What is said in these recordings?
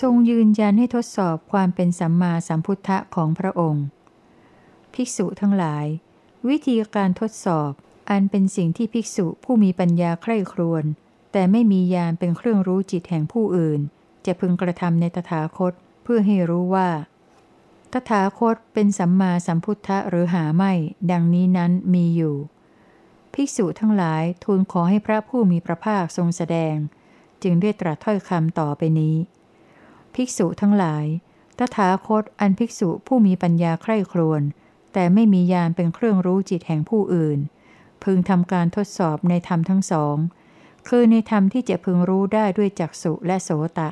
ทรงยืนยันให้ทดสอบความเป็นสัมมาสัมพุทธะของพระองค์ ภิกษุทั้งหลาย วิธีการทดสอบ อันเป็นสิ่งที่ภิกษุผู้มีปัญญาใคร่ครวญแต่ไม่มียานเป็นเครื่องรู้จิตแห่งผู้อื่น จะพึงกระทำในตถาคตเพื่อให้รู้ว่า ตถาคตเป็นสัมมาสัมพุทธะหรือหาไม่ ดังนี้นั้นมีอยู่ ภิกษุทั้งหลายทูลขอให้พระผู้มีพระภาคทรงแสดง จึงได้ตรัสถ้อยคำต่อไปนี้ ภิกษุทั้งหลาย ตถาคตอันภิกษุผู้มีปัญญาใคร่ครวญแต่ไม่มียานเป็นเครื่องรู้จิตแห่งผู้อื่น พึงทำการทดสอบในธรรมทั้งสอง คือในธรรมที่จะพึงรู้ได้ด้วยจักสุและโสตะ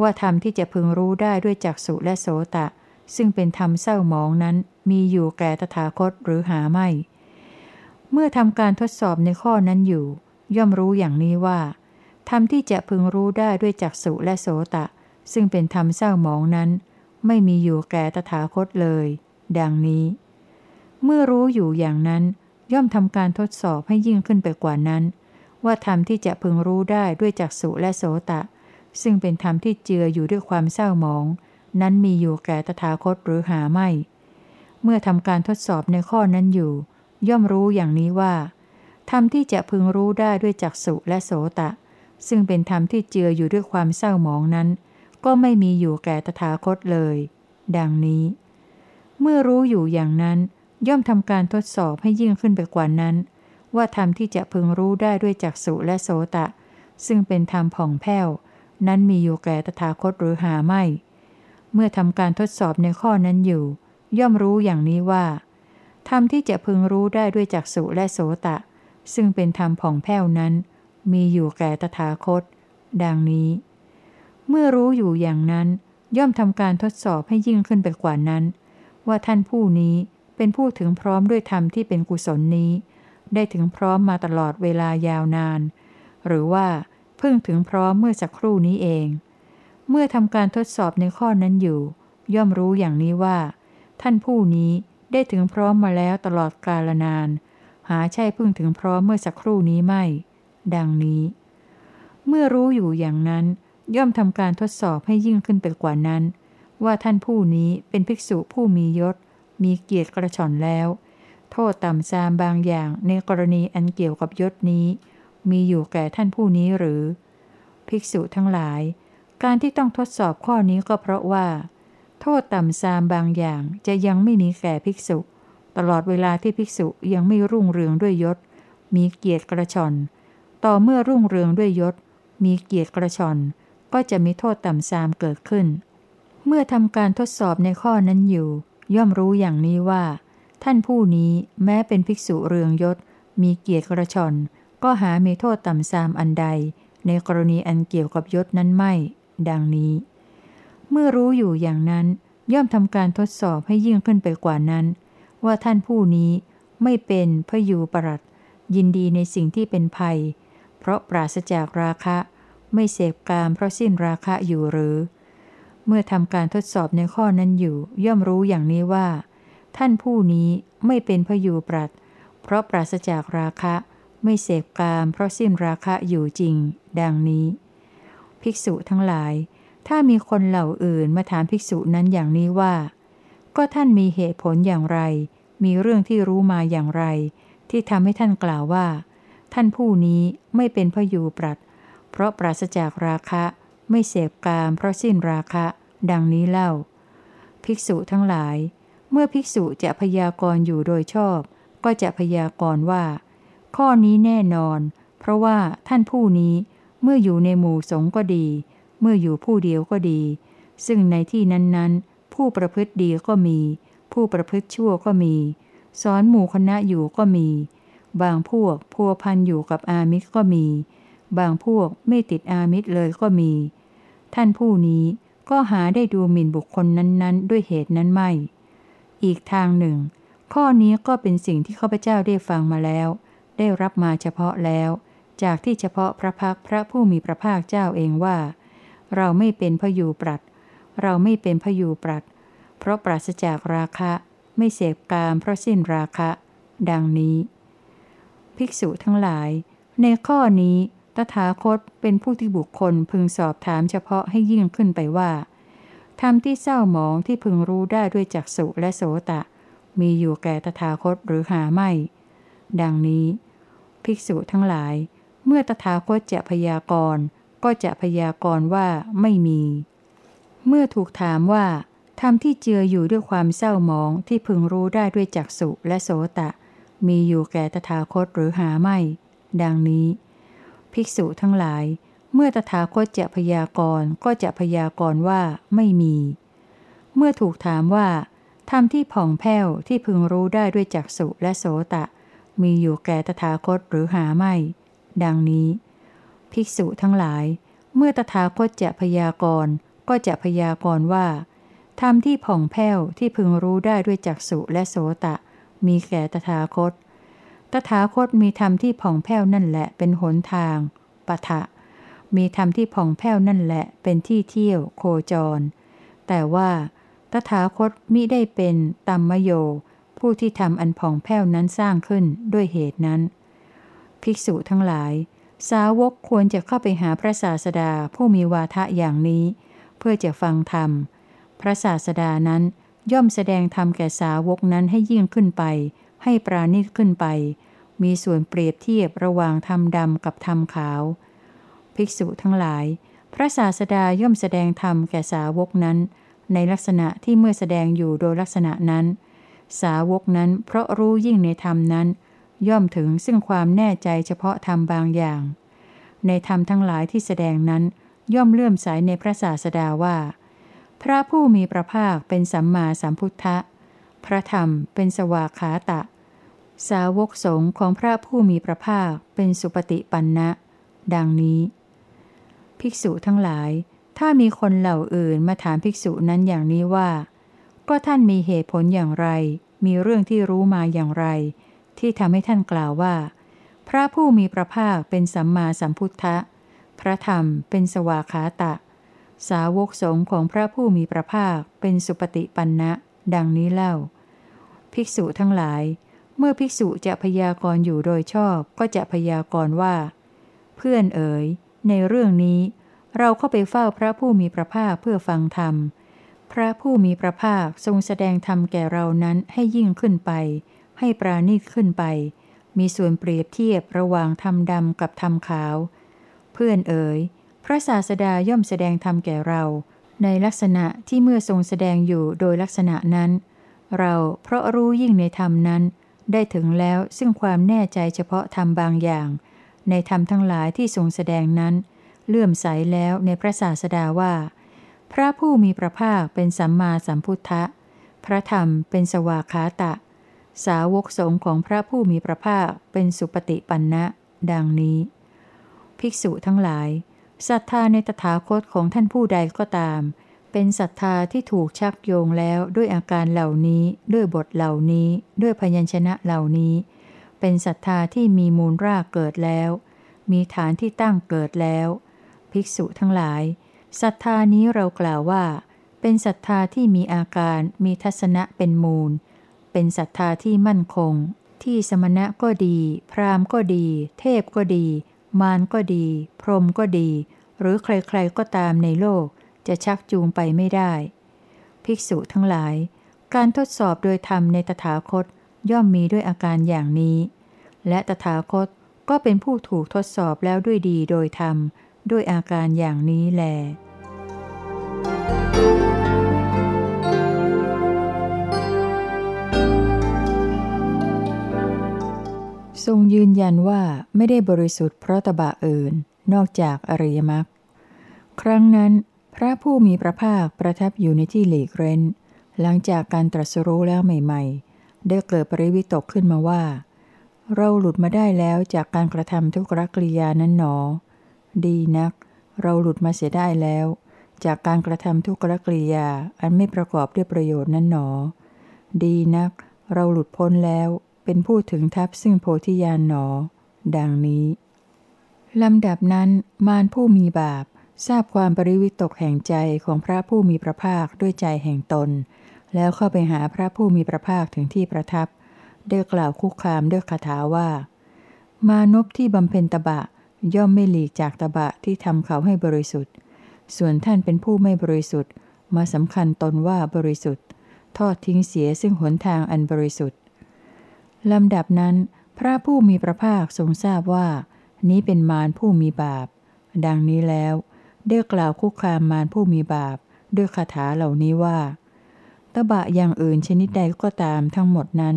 ว่าธรรมที่จะพึงรู้ได้ด้วยจักสุและโสตะ ซึ่งเป็นธรรมเศร้าหมองนั้นมีอยู่แก่ตถาคตหรือหาไม่ เมื่อทำการทดสอบในข้อนั้นอยู่ ย่อมรู้อย่างนี้ว่าธรรมที่จะพึงรู้ได้ด้วยจักสุและโสตะ ซึ่งเป็นธรรมเศร้าหมองนั้น ไม่มีอยู่แก่ตถาคตเลย ดังนี้ เมื่อรู้อยู่อย่างนั้น ย่อมทำการทดสอบให้ยิ่งขึ้นไปกว่านั้น ว่าธรรมที่จะพึงรู้ได้ด้วยจักสุและโสตะ ซึ่งเป็นธรรมที่เจืออยู่ด้วยความเศร้าหมอง นั้นมีอยู่แก่ตถาคตหรือหาไม่ เมื่อทำการทดสอบในข้อนั้นอยู่ ย่อมรู้อย่างนี้ว่าธรรมที่จะพึงรู้ได้ด้วยจักสุและโสตะ ซึ่งเป็นธรรมที่เจืออยู่ด้วยความเศร้าหมองนั้น ก็ไม่มีอยู่แก่ตถาคตเลย ดังนี้ เมื่อรู้อยู่อย่างนั้น ย่อมทำการทดสอบให้ยิ่งขึ้นไปกว่านั้น ว่าธรรมที่จะพึงรู้ได้ด้วยจักสุและโสตะ ซึ่งเป็นธรรมผ่องแผ้ว นั้นมีอยู่แก่ตถาคตหรือหาไม่ เมื่อทำการทดสอบในข้อนั้นอยู่ ย่อมรู้อย่างนี้ว่าธรรมที่จะพึงรู้ได้ด้วยจักสุและโสตะ ซึ่งเป็นธรรมผ่องแผ้วนั้น มีอยู่แก่ตถาคต ดังนี้ เมื่อรู้อยู่อย่างนั้น ย่อมทำการทดสอบให้ยิ่งขึ้นไปกว่านั้น ว่าท่านผู้นี้เป็นผู้ถึงพร้อมด้วยธรรมที่เป็นกุศลนี้ ได้ถึงพร้อมมาตลอดเวลายาวนาน หรือว่าเพิ่งถึงพร้อมเมื่อสักครู่นี้เอง เมื่อทำการทดสอบในข้อนั้นอยู่ ย่อมรู้อย่างนี้ว่า ท่านผู้นี้ได้ถึงพร้อมมาแล้วตลอดกาลนาน หาใช่เพิ่งถึงพร้อมเมื่อสักครู่นี้ไม่ ดังนี้ เมื่อรู้อยู่อย่างนั้น ย่อมทำการทดสอบให้ยิ่งขึ้นไปกว่านั้น ว่าท่านผู้นี้เป็นภิกษุผู้มียศ มีเกียรติกระชอนแล้ว โทษต่ำซามบางอย่างในกรณีอันเกี่ยวกับยศนี้ มีอยู่แก่ท่านผู้นี้หรือ ภิกษุทั้งหลาย การที่ต้องทดสอบข้อนี้ก็เพราะว่า โทษต่ำซามบางอย่างจะยังไม่มีแก่ภิกษุ ตลอดเวลาที่ภิกษุยังไม่รุ่งเรืองด้วยยศ มีเกียรติกระชอนต่อเมื่อรุ่งเรืองด้วยยศ มีเกียรติกระชอน ก็จะมีโทษต่ำซามเกิดขึ้น เมื่อทำการทดสอบในข้อนั้นอยู่ ย่อมรู้อย่างนี้ว่า ท่านผู้นี้แม้เป็นภิกษุเรืองยศ มีเกียรติกระชอนก็หาเมโทษต่ำซามอันใด ในกรณีอันเกี่ยวกับยศนั้นไม่ ดังนี้ เมื่อรู้อยู่อย่างนั้น ย่อมทำการทดสอบให้ยิ่งขึ้นไปกว่านั้น ว่าท่านผู้นี้ไม่เป็นพยูปรัตยินดีในสิ่งที่เป็นภัย เพราะปราศจากราคะ ไม่เสพกามเพราะสิ้นราคะอยู่หรือ เมื่อทำการทดสอบในข้อนั้นอยู่ ย่อมรู้อย่างนี้ว่า ท่านผู้นี้ไม่เป็นพยูปรัตเพราะปราศจากราคะ ไม่เสพกามเพราะสิ้นราคะอยู่จริง ดังนี้ ภิกษุทั้งหลาย ถ้ามีคนเหล่าอื่นมาถามภิกษุนั้นอย่างนี้ว่า ก็ท่านมีเหตุผลอย่างไร มีเรื่องที่รู้มาอย่างไร ที่ทำให้ท่านกล่าวว่า ท่านผู้นี้ไม่เป็นพยูปรัตเพราะปราศจากราคะ ไม่เสพกามเพราะสิ้นราคะ ดังนี้เล่า ภิกษุทั้งหลาย เมื่อภิกษุจะพยากรณ์อยู่โดยชอบ ก็จะพยากรณ์ว่า ข้อนี้แน่นอน เพราะว่าท่านผู้นี้เมื่ออยู่ในหมู่สงก็ดี เมื่ออยู่ผู้เดียวก็ดี ซึ่งในที่นั้นๆ ผู้ประพฤติดีก็มี ผู้ประพฤติชั่วก็มี สอนหมู่คณะอยู่ก็มี บางพวกพัวพันอยู่กับอามิตรก็มี บางพวกไม่ติดอามิตรเลยก็มี ท่านผู้นี้ก็หาได้ดูหมิ่นบุคคลนั้นๆ ด้วยเหตุนั้นไม่ อีกทางหนึ่ง ข้อนี้ก็เป็นสิ่งที่ข้าพเจ้าได้ฟังมาแล้ว ได้รับมาเฉพาะแล้ว จากที่เฉพาะพระพักพระผู้มีพระภาคเจ้าเองว่า เราไม่เป็นพยูปรัดเราไม่เป็นพยูปรัดเพราะปราศจากราคะ ไม่เสพกามเพราะสิ้นราคะ ดังนี้ ภิกษุทั้งหลาย ในข้อนี้ ถาคตเป็นผู้ที่บุคคลพึงสอบถามเฉพาะให้ยิ่งขึ้นไปว่าธรรมที่เศร้าหมองที่พึงรู้ได้ด้วยจักสุและโสตะ มีอยู่แก่ตถาคตหรือหาไม่ ดังนี้ ภิกษุทั้งหลาย เมื่อตถาคตจะพยากรณ์ก็จะพยากรณ์ว่าไม่มี เมื่อถูกถามว่าธรรมที่เจืออยู่ด้วยความเศร้าหมองที่พึงรู้ได้ด้วยจักสุและโสตะ มีอยู่แก่ตถาคตหรือหาไม่ ดังนี้ ภิกษุทั้งหลาย เมื่อตถาคตจะพยากรณ์ก็จะพยากรณ์ว่าไม่มี เมื่อถูกถามว่าธรรมที่ผ่องแผ้วที่พึงรู้ได้ด้วยจักสุและโสตะ มีอยู่แก่ตถาคตหรือหาไม่ ดังนี้ ภิกษุทั้งหลาย เมื่อตถาคตจะพยากรณ์ก็จะพยากรณ์ว่าธรรมที่ผ่องแผ้วที่พึงรู้ได้ด้วยจักสุและโสตะ มีแก่ตถาคต ตถาคตมีธรรมที่ผ่องแผ้วนั่นแหละเป็นหนทางปะทะ มีธรรมที่ผ่องแผ้วนั่นแหละเป็นที่เที่ยวโคจร แต่ว่าตถาคตมิได้เป็นตัมมโย ผู้ที่ทำอันผ่องแผ้วนั้นสร้างขึ้นด้วยเหตุนั้น ภิกษุทั้งหลาย สาวกควรจะเข้าไปหาพระศาสดาผู้มีวาทะอย่างนี้ เพื่อจะฟังธรรม พระศาสดานั้นย่อมแสดงธรรมแก่สาวกนั้นให้ยิ่งขึ้นไป ให้ปราณีตขึ้นไป มีส่วนเปรียบเทียบระหว่างธรรมดำกับธรรมขาว ภิกษุทั้งหลาย พระศาสดาย่อมแสดงธรรมแก่สาวกนั้น ในลักษณะที่เมื่อแสดงอยู่โดยลักษณะนั้น สาวกนั้นเพราะรู้ยิ่งในธรรมนั้น ย่อมถึงซึ่งความแน่ใจเฉพาะธรรมบางอย่าง ในธรรมทั้งหลายที่แสดงนั้น ย่อมเลื่อมใสในพระศาสดาว่า พระผู้มีพระภาคเป็นสัมมาสัมพุทธะ พระธรรมเป็นสวากขาตะ สาวกสงฆ์ของพระผู้มีพระภาคเป็นสุปฏิปันนะ ดังนี้ ภิกษุทั้งหลาย ถ้ามีคนเหล่าอื่นมาถามภิกษุนั้นอย่างนี้ว่า ก็ท่านมีเหตุผลอย่างไร มีเรื่องที่รู้มาอย่างไร ที่ทำให้ท่านกล่าวว่า พระผู้มีพระภาคเป็นสัมมาสัมพุทธะ พระธรรมเป็นสวากขาตะ สาวกสงฆ์ของพระผู้มีพระภาคเป็นสุปฏิปันนะ ดังนี้เล่า ภิกษุทั้งหลาย เมื่อภิกษุจะพยากรณ์อยู่โดยชอบก็จะพยากรณ์ว่า เพื่อนเอ๋ย ในเรื่องนี้ เราเข้าไปเฝ้าพระผู้มีพระภาคเพื่อฟังธรรม พระผู้มีพระภาคทรงแสดงธรรมแก่เรานั้นให้ยิ่งขึ้นไป ให้ปราณีตขึ้นไป มีส่วนเปรียบเทียบระหว่างธรรมดำกับธรรมขาว เพื่อนเอ๋ย พระศาสดาย่อมแสดงธรรมแก่เรา ในลักษณะที่เมื่อทรงแสดงอยู่โดยลักษณะนั้น เราเพราะรู้ยิ่งในธรรมนั้น ได้ถึงแล้วซึ่งความแน่ใจเฉพาะธรรมบางอย่าง ในธรรมทั้งหลายที่ทรงแสดงนั้น เลื่อมใสแล้วในพระศาสดาว่า พระผู้มีพระภาคเป็นสัมมาสัมพุทธะ พระธรรมเป็นสวากขาตะ สาวกสงของพระผู้มีพระภาคเป็นสุปฏิปันนะ ดังนี้ ภิกษุทั้งหลาย ศรัทธาในตถาคตของท่านผู้ใดก็ตาม เป็นศรัทธาที่ถูกชักโยงแล้วด้วยอาการเหล่านี้ ด้วยบทเหล่านี้ ด้วยพยัญชนะเหล่านี้ เป็นศรัทธาที่มีมูลรากเกิดแล้ว มีฐานที่ตั้งเกิดแล้ว ภิกษุทั้งหลายศรัทธานี้เรากล่าวว่า เป็นศรัทธาที่มีอาการมีทัศนะเป็นมูล เป็นศรัทธาที่มั่นคง ที่สมณะก็ดี พราหมณ์ก็ดี เทพก็ดี มารก็ดี พรหมก็ดี หรือใครๆก็ตามในโลกจะชักจูงไปไม่ได้ ภิกษุทั้งหลาย การทดสอบโดยธรรมในตถาคตย่อมมีด้วยอาการอย่างนี้ และตถาคตก็เป็นผู้ถูกทดสอบแล้วด้วยดีโดยธรรม ด้วยอาการอย่างนี้แล ทรงยืนยันว่าไม่ได้บริสุทธิ์เพราะตบะอื่น นอกจากอริยมรรค ครั้งนั้นพระผู้มีพระภาคประทับอยู่ในที่หลีกเร้น หลังจากการตรัสรู้แล้วใหม่ ๆ ได้เกิดปริวิตกขึ้นมาว่า เราหลุดมาได้แล้วจากการกระทำทุกรกริยานั้นหนอ ดีนัก เราหลุดมาเสียได้แล้ว จากการกระทำทุกรกริยาอันไม่ประกอบด้วยประโยชน์นั้นหนอ ดีนัก เราหลุดพ้นแล้ว เป็นผู้ถึงทัพซึ่งโพธิญาณหนอ ดังนี้ ลำดับนั้นมารผู้มีบาป ทราบความปริวิตกแห่งใจของพระผู้มีพระภาคด้วยใจแห่งตน แล้วเข้าไปหาพระผู้มีพระภาคถึงที่ประทับได้กล่าวคุกคามด้วยคาถาว่า มานพที่บำเพ็ญตบะ ย่อมไม่หลีกจากตบะที่ทำเขาให้บริสุทธิ์ ส่วนท่านเป็นผู้ไม่บริสุทธิ์ มาสำคัญตนว่าบริสุทธิ์ ทอดทิ้งเสียซึ่งหนทางอันบริสุทธิ์ลำดับนั้น พระผู้มีพระภาคทรงทราบว่า นี้เป็นมารผู้มีบาป ดังนี้แล้วได้กล่าวคุกคามมารผู้มีบาป ด้วยคาถาเหล่านี้ว่า ตบะอย่างอื่นชนิดใดก็ตามทั้งหมดนั้น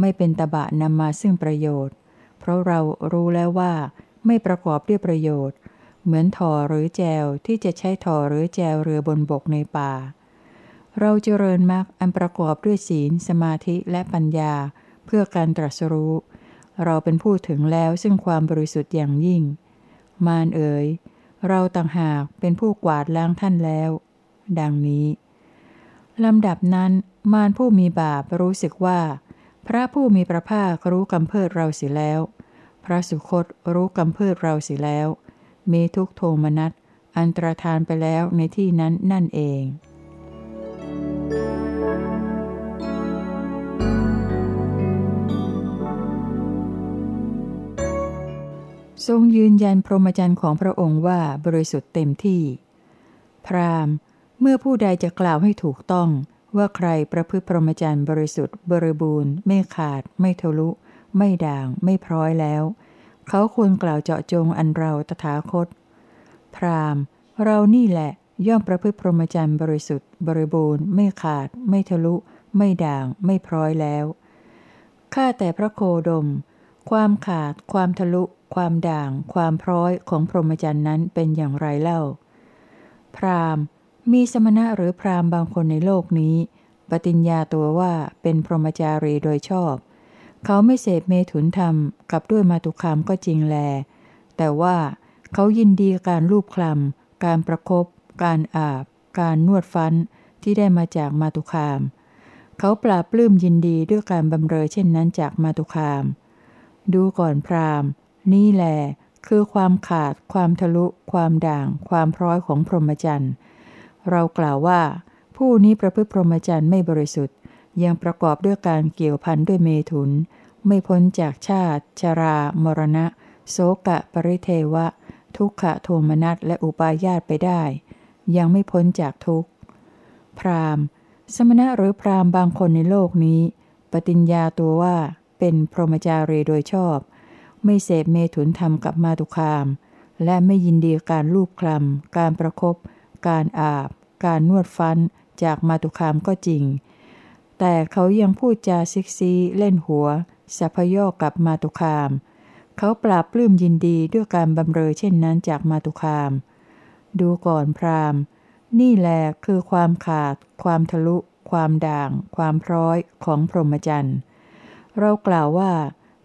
ไม่เป็นตบะนำมาซึ่งประโยชน์ เพราะเรารู้แล้วว่า ไม่ประกอบด้วยประโยชน์ เหมือนถอหรือแจวที่จะใช้ถอหรือแจวเรือบนบกในป่า เราเจริญมรรคอันประกอบด้วยศีล สมาธิและปัญญา เพื่อการตรัสรู้ เราเป็นผู้ถึงแล้วซึ่งความบริสุทธิ์อย่างยิ่ง มารเอ๋ย เราต่างหากเป็นผู้กวาดล้างท่านแล้ว ดังนี้ลำดับนั้น มารผู้มีบาปรู้สึกว่า พระผู้มีพระภาครู้กำเพิดเราเสียแล้ว พระสุคตรู้กำเพิดเราเสียแล้ว มีทุกโทมนัสอันตรธานไปแล้วในที่นั้นนั่นเอง ทรงยืนยันพรหมจรรย์ของพระองค์ว่าบริสุทธิ์เต็มที่ พราหมณ์ เมื่อผู้ใดจะกล่าวให้ถูกต้อง ว่าใครประพฤติพรหมจรรย์บริสุทธิ์บริบูรณ์ ไม่ขาด ไม่ทะลุ ไม่ด่าง ไม่พร้อยแล้ว เขาควรกล่าวเจาะจงอันเราตถาคต พราหมณ์ เรานี่แหละย่อมประพฤติพรหมจรรย์บริสุทธิ์ บริบูรณ์ ไม่ขาด ไม่ทะลุ ไม่ด่าง ไม่พร้อยแล้วข้าแต่พระโคดม ความขาด ความทะลุ ความด่าง ความพร้อยของพรหมจรรย์นั้นเป็นอย่างไรเล่า พรามมีสมณะหรือพรามบางคนในโลกนี้ ปฏิญญาตัวว่าเป็นพรหมจารีโดยชอบ เขาไม่เสพเมถุนธรรมกับด้วยมาตุคามก็จริงแล แต่ว่าเขายินดีการรูปคลำการประครบการอาบ การนวดฟันที่ได้มาจากมาตุคาม เขาปราบปลื้มยินดีด้วยการบำเรอเช่นนั้นจากมาตุคาม ดูก่อนพราหม นี่แหลคือความขาด ความทะลุ ความด่าง ความพร้อยของพรหมจรรย์ เรากล่าวว่า ผู้นี้ประพฤติพรหมจรรย์ไม่บริสุทธิ์ ยังประกอบด้วยการเกี่ยวพันด้วยเมถุน ไม่พ้นจากชาติ ชรา มรณะ โสกะ ปริเทวะ ทุกขะโทมนัสและอุปาญาตไปได้ ยังไม่พ้นจากทุกข์ พรามสมณะหรือพรามบางคนในโลกนี้ ปฏิญญาตัวว่าเป็นพรหมจารีโดยชอบ ไม่เสพเมถุนธรรมกับมาตุคาม และไม่ยินดีการลูบคลำการประครบการอาบ การนวดฟันจากมาตุคามก็จริง แต่เขายังพูดจาซิกซีเล่นหัวสัพยอกกับมาตุคาม เขาปราบปลื้มยินดีด้วยการบำเรอเช่นนั้นจากมาตุคาม ดูก่อนพรามนี่แหละคือความขาด ความทะลุ ความด่าง ความพร้อยของพรหมจรรย์ เรากล่าวว่า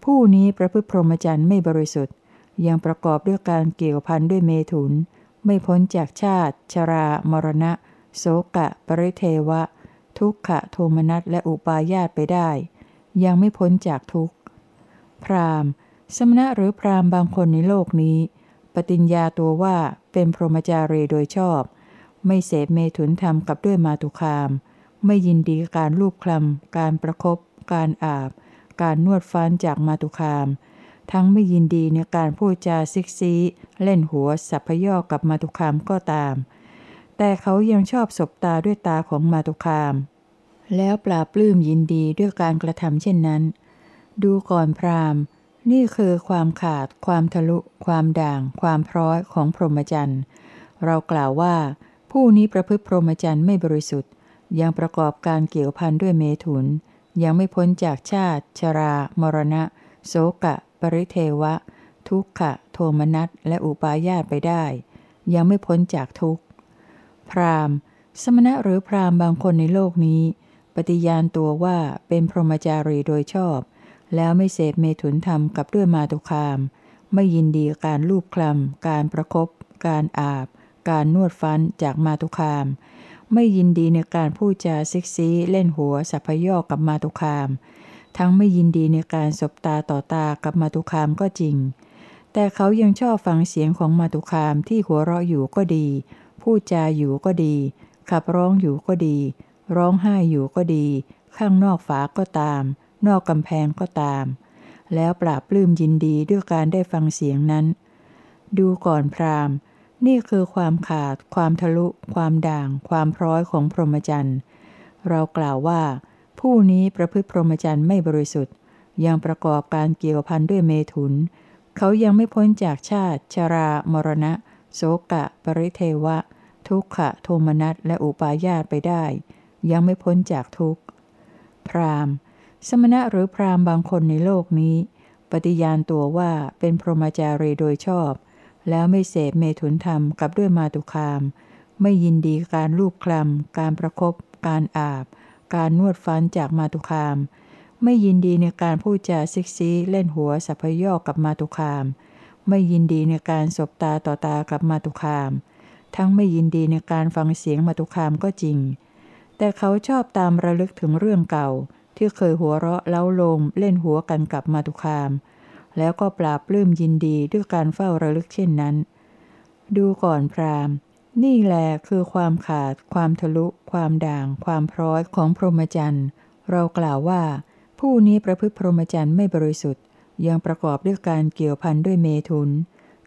ผู้นี้ประพฤติพรหมจรรย์ไม่บริสุทธิ์ ยังประกอบด้วยการเกี่ยวพันด้วยเมถุน ไม่พ้นจากชาติ ชรา มรณะ โสกะ ปริเทวะ ทุกขะโทมนัสและอุปาญาตไปได้ ยังไม่พ้นจากทุกข์พรามสมณะหรือพรามบางคนในโลกนี้ ปฏิญญาตัวว่าเป็นพรหมจารีโดยชอบ ไม่เสพเมถุนธรรมกับด้วยมาตุคาม ไม่ยินดีการรูปคลำการประครบการอาบ การนวดฟันจากมาตุคาม ทั้งไม่ยินดีในการพูดจาซิกซีเล่นหัวสัพยอกกับมาตุคามก็ตาม แต่เขายังชอบสบตาด้วยตาของมาตุคาม แล้วปราบปลื้มยินดีด้วยการกระทำเช่นนั้น ดูก่อนพรามนี่คือความขาด ความทะลุ ความด่าง ความพร้อยของพรหมจรรย์ เรากล่าวว่า ผู้นี้ประพฤติพรหมจรรย์ไม่บริสุทธิ์ ยังประกอบการเกี่ยวพันด้วยเมถุน ยังไม่พ้นจากชาติ ชรา มรณะ โสกะ ปริเทวะ ทุกขะ โทมนัส และอุปาญาตไปได้ ยังไม่พ้นจากทุกข์ พรามสมณะหรือพรามบางคนในโลกนี้ ปฏิญาณตัวว่าเป็นพรหมจารีโดยชอบ แล้วไม่เสพเมถุนธรรมกับด้วยมาตุคาม ไม่ยินดีการลูบคลำการประครบการอาบ การนวดฟันจากมาตุคาม ไม่ยินดีในการพูดจาซิกซีเล่นหัวสัพยอกกับมาตุคาม ทั้งไม่ยินดีในการสบตาต่อตากับมาตุคามก็จริง แต่เขายังชอบฟังเสียงของมาตุคามที่หัวเราะอยู่ก็ดี พูดจาอยู่ก็ดี ขับร้องอยู่ก็ดี ร้องไห้อยู่ก็ดี ข้างนอกฝาก็ตาม นอกกำแพงก็ตาม แล้วปราบปลื้มยินดีด้วยการได้ฟังเสียงนั้น ดูก่อนพราม นี่คือความขาด ความทะลุ ความด่าง ความพร้อยของพรหมจรรย์ เรากล่าวว่า ผู้นี้ประพฤติพรหมจรรย์ไม่บริสุทธิ์ ยังประกอบการเกี่ยวพันด้วยเมถุน เขายังไม่พ้นจากชาติ ชรา มรณะ โสกะ ปริเทวะ ทุกขะ โทมนัส และอุปาญาตไปได้ ยังไม่พ้นจากทุกข์ พรามสมณะหรือพรามบางคนในโลกนี้ ปฏิญาณตัวว่าเป็นพรหมจารีโดยชอบ แล้วไม่เสพเมถุนธรรมกับด้วยมาตุคาม ไม่ยินดีการลูบคลำการประครบการอาบ การนวดฟันจากมาตุคาม ไม่ยินดีในการพูดจาซิกซีเล่นหัวสัพยอกกับมาตุคาม ไม่ยินดีในการสบตาต่อตากับมาตุคาม ทั้งไม่ยินดีในการฟังเสียงมาตุคามก็จริง แต่เขาชอบตามระลึกถึงเรื่องเก่า ที่เคยหัวเราะเล้าลมเล่นหัวกันกับมาตุคาม แล้วก็ปราบปลื้มยินดีด้วยการเฝ้าระลึกเช่นนั้น ดูก่อนพรามนี่แหละคือความขาด ความทะลุ ความด่าง ความพร้อยของพรหมจรรย์ เรากล่าวว่า ผู้นี้ประพฤติพรหมจรรย์ไม่บริสุทธิ์ ยังประกอบด้วยการเกี่ยวพันด้วยเมถุน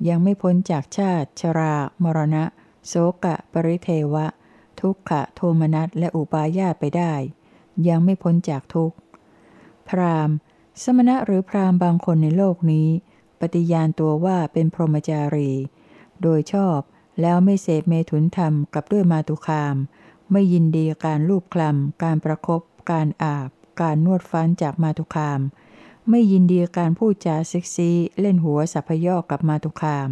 ยังไม่พ้นจากชาติ ชรา มรณะ โสกะ ปริเทวะ ทุกขะ โทมนัสและอุปาญาตไปได้ ยังไม่พ้นจากทุกข์พราม สมณะหรือพราหมณ์บางคนในโลกนี้ ปฏิญาณตัวว่าเป็นพรหมจารี โดยชอบแล้วไม่เสพเมถุนธรรมกับด้วยมาตุคาม ไม่ยินดีการลูบคลำการประครบการอาบ การนวดฟันจากมาตุคาม ไม่ยินดีการพูดจาเซ็กซีเล่นหัวสัพยอกกับมาตุคาม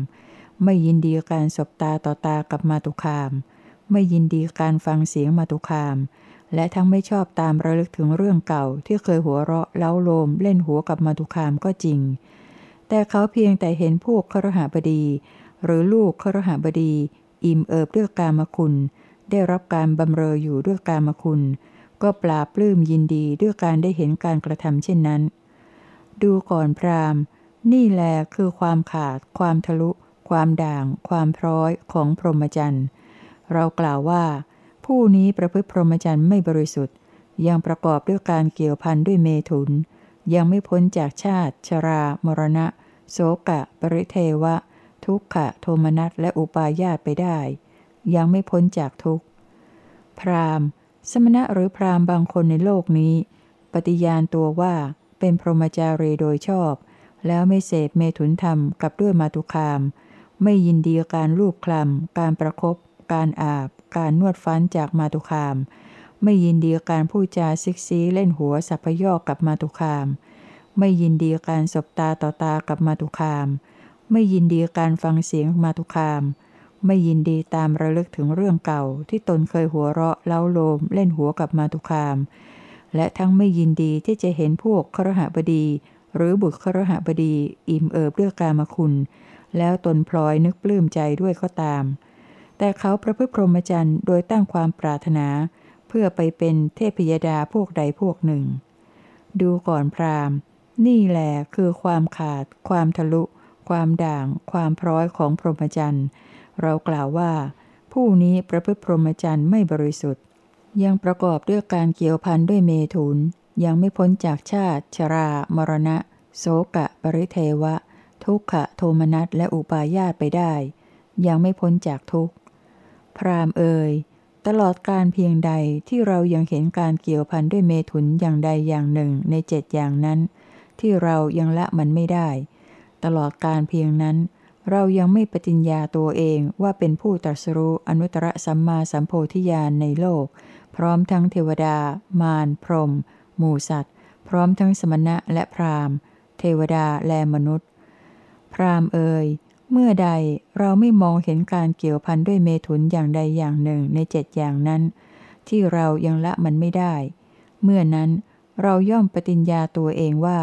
ไม่ยินดีการสบตาต่อตากับมาตุคาม ไม่ยินดีการฟังเสียงมาตุคาม และทั้งไม่ชอบตามระลึกถึงเรื่องเก่าที่เคยหัวเราะเล้าโลมเล่นหัวกับมาตุคามก็จริง แต่เขาเพียงแต่เห็นพวกครหบดี หรือลูกครหบดี อิ่มเอิบด้วยกามคุณ ได้รับการบำเรออยู่ด้วยกามคุณ ก็ปลาปลื้มยินดีด้วยการได้เห็นการกระทำเช่นนั้น ดูก่อนพรามนี่แหละคือความขาด ความทะลุ ความด่าง ความพร้อยของพรหมจรรย์ เรากล่าวว่า ผู้นี้ประพฤติพรหมจรรย์ไม่บริสุทธิ์ ยังประกอบด้วยการเกี่ยวพันด้วยเมถุน ยังไม่พ้นจากชาติ ชรา มรณะ โสกะ ปริเทวะ ทุกขะ โทมนัสและอุปาญาตไปได้ ยังไม่พ้นจากทุกข์ พรามสมณะหรือพรามบางคนในโลกนี้ ปฏิญาณตัวว่าเป็นพรหมจารีโดยชอบ แล้วไม่เสพเมถุนธรรมกับด้วยมาตุคาม ไม่ยินดีการลูบคลำการประครบการอาบ การนวดฟันจากมาตุคาม ไม่ยินดีการพูดจาซิกซีเล่นหัวสัพยอกกับมาตุคาม ไม่ยินดีการสบตาต่อตากับมาตุคาม ไม่ยินดีการฟังเสียงมาตุคาม ไม่ยินดีตามระลึกถึงเรื่องเก่าที่ตนเคยหัวเราะเล้าโลมเล่นหัวกับมาตุคาม และทั้งไม่ยินดีที่จะเห็นพวกครหบดี หรือบุตรครหบดี อิ่มเอิบด้วยกามคุณ แล้วตนพลอยนึกปลื้มใจด้วยก็ตาม แต่เขาประพฤติพรหมจรรย์โดยตั้งความปรารถนา เพื่อไปเป็นเทพยดาพวกใดพวกหนึ่ง ดูก่อนพรามนี่แหละคือความขาด ความทะลุ ความด่าง ความพร้อยของพรหมจรรย์ เรากล่าวว่า ผู้นี้ประพฤติพรหมจรรย์ไม่บริสุทธิ์ ยังประกอบด้วยการเกี่ยวพันด้วยเมถุน ยังไม่พ้นจากชาติ ชรา มรณะ โสกะ ปริเทวะ ทุกขะ โทมนัสและอุปาญาตไปได้ ยังไม่พ้นจากทุกข์ พรามเอ่ยตลอดการเพียงใดที่เรายังเห็นการเกี่ยวพันด้วยเมถุนอย่างใดอย่างหนึ่งในเจ็ดอย่างนั้น ที่เรายังละมันไม่ได้ ตลอดการเพียงนั้น เรายังไม่ปฏิญญาตัวเองว่าเป็นผู้ตรัสรู้อนุตตรสัมมาสัมโพธิญาณในโลก พร้อมทั้งเทวดา มาร พรหมหมูสัตว์ พร้อมทั้งสมณะและพรามเทวดาและมนุษย์ พรามเอ่ย เมื่อใดเราไม่มองเห็นการเกี่ยวพันด้วยเมถุนอย่างใดอย่างหนึ่งในเจ็ดอย่างนั้น ที่เรายังละมันไม่ได้ เมื่อนั้นเราย่อมปฏิญญาตัวเองว่า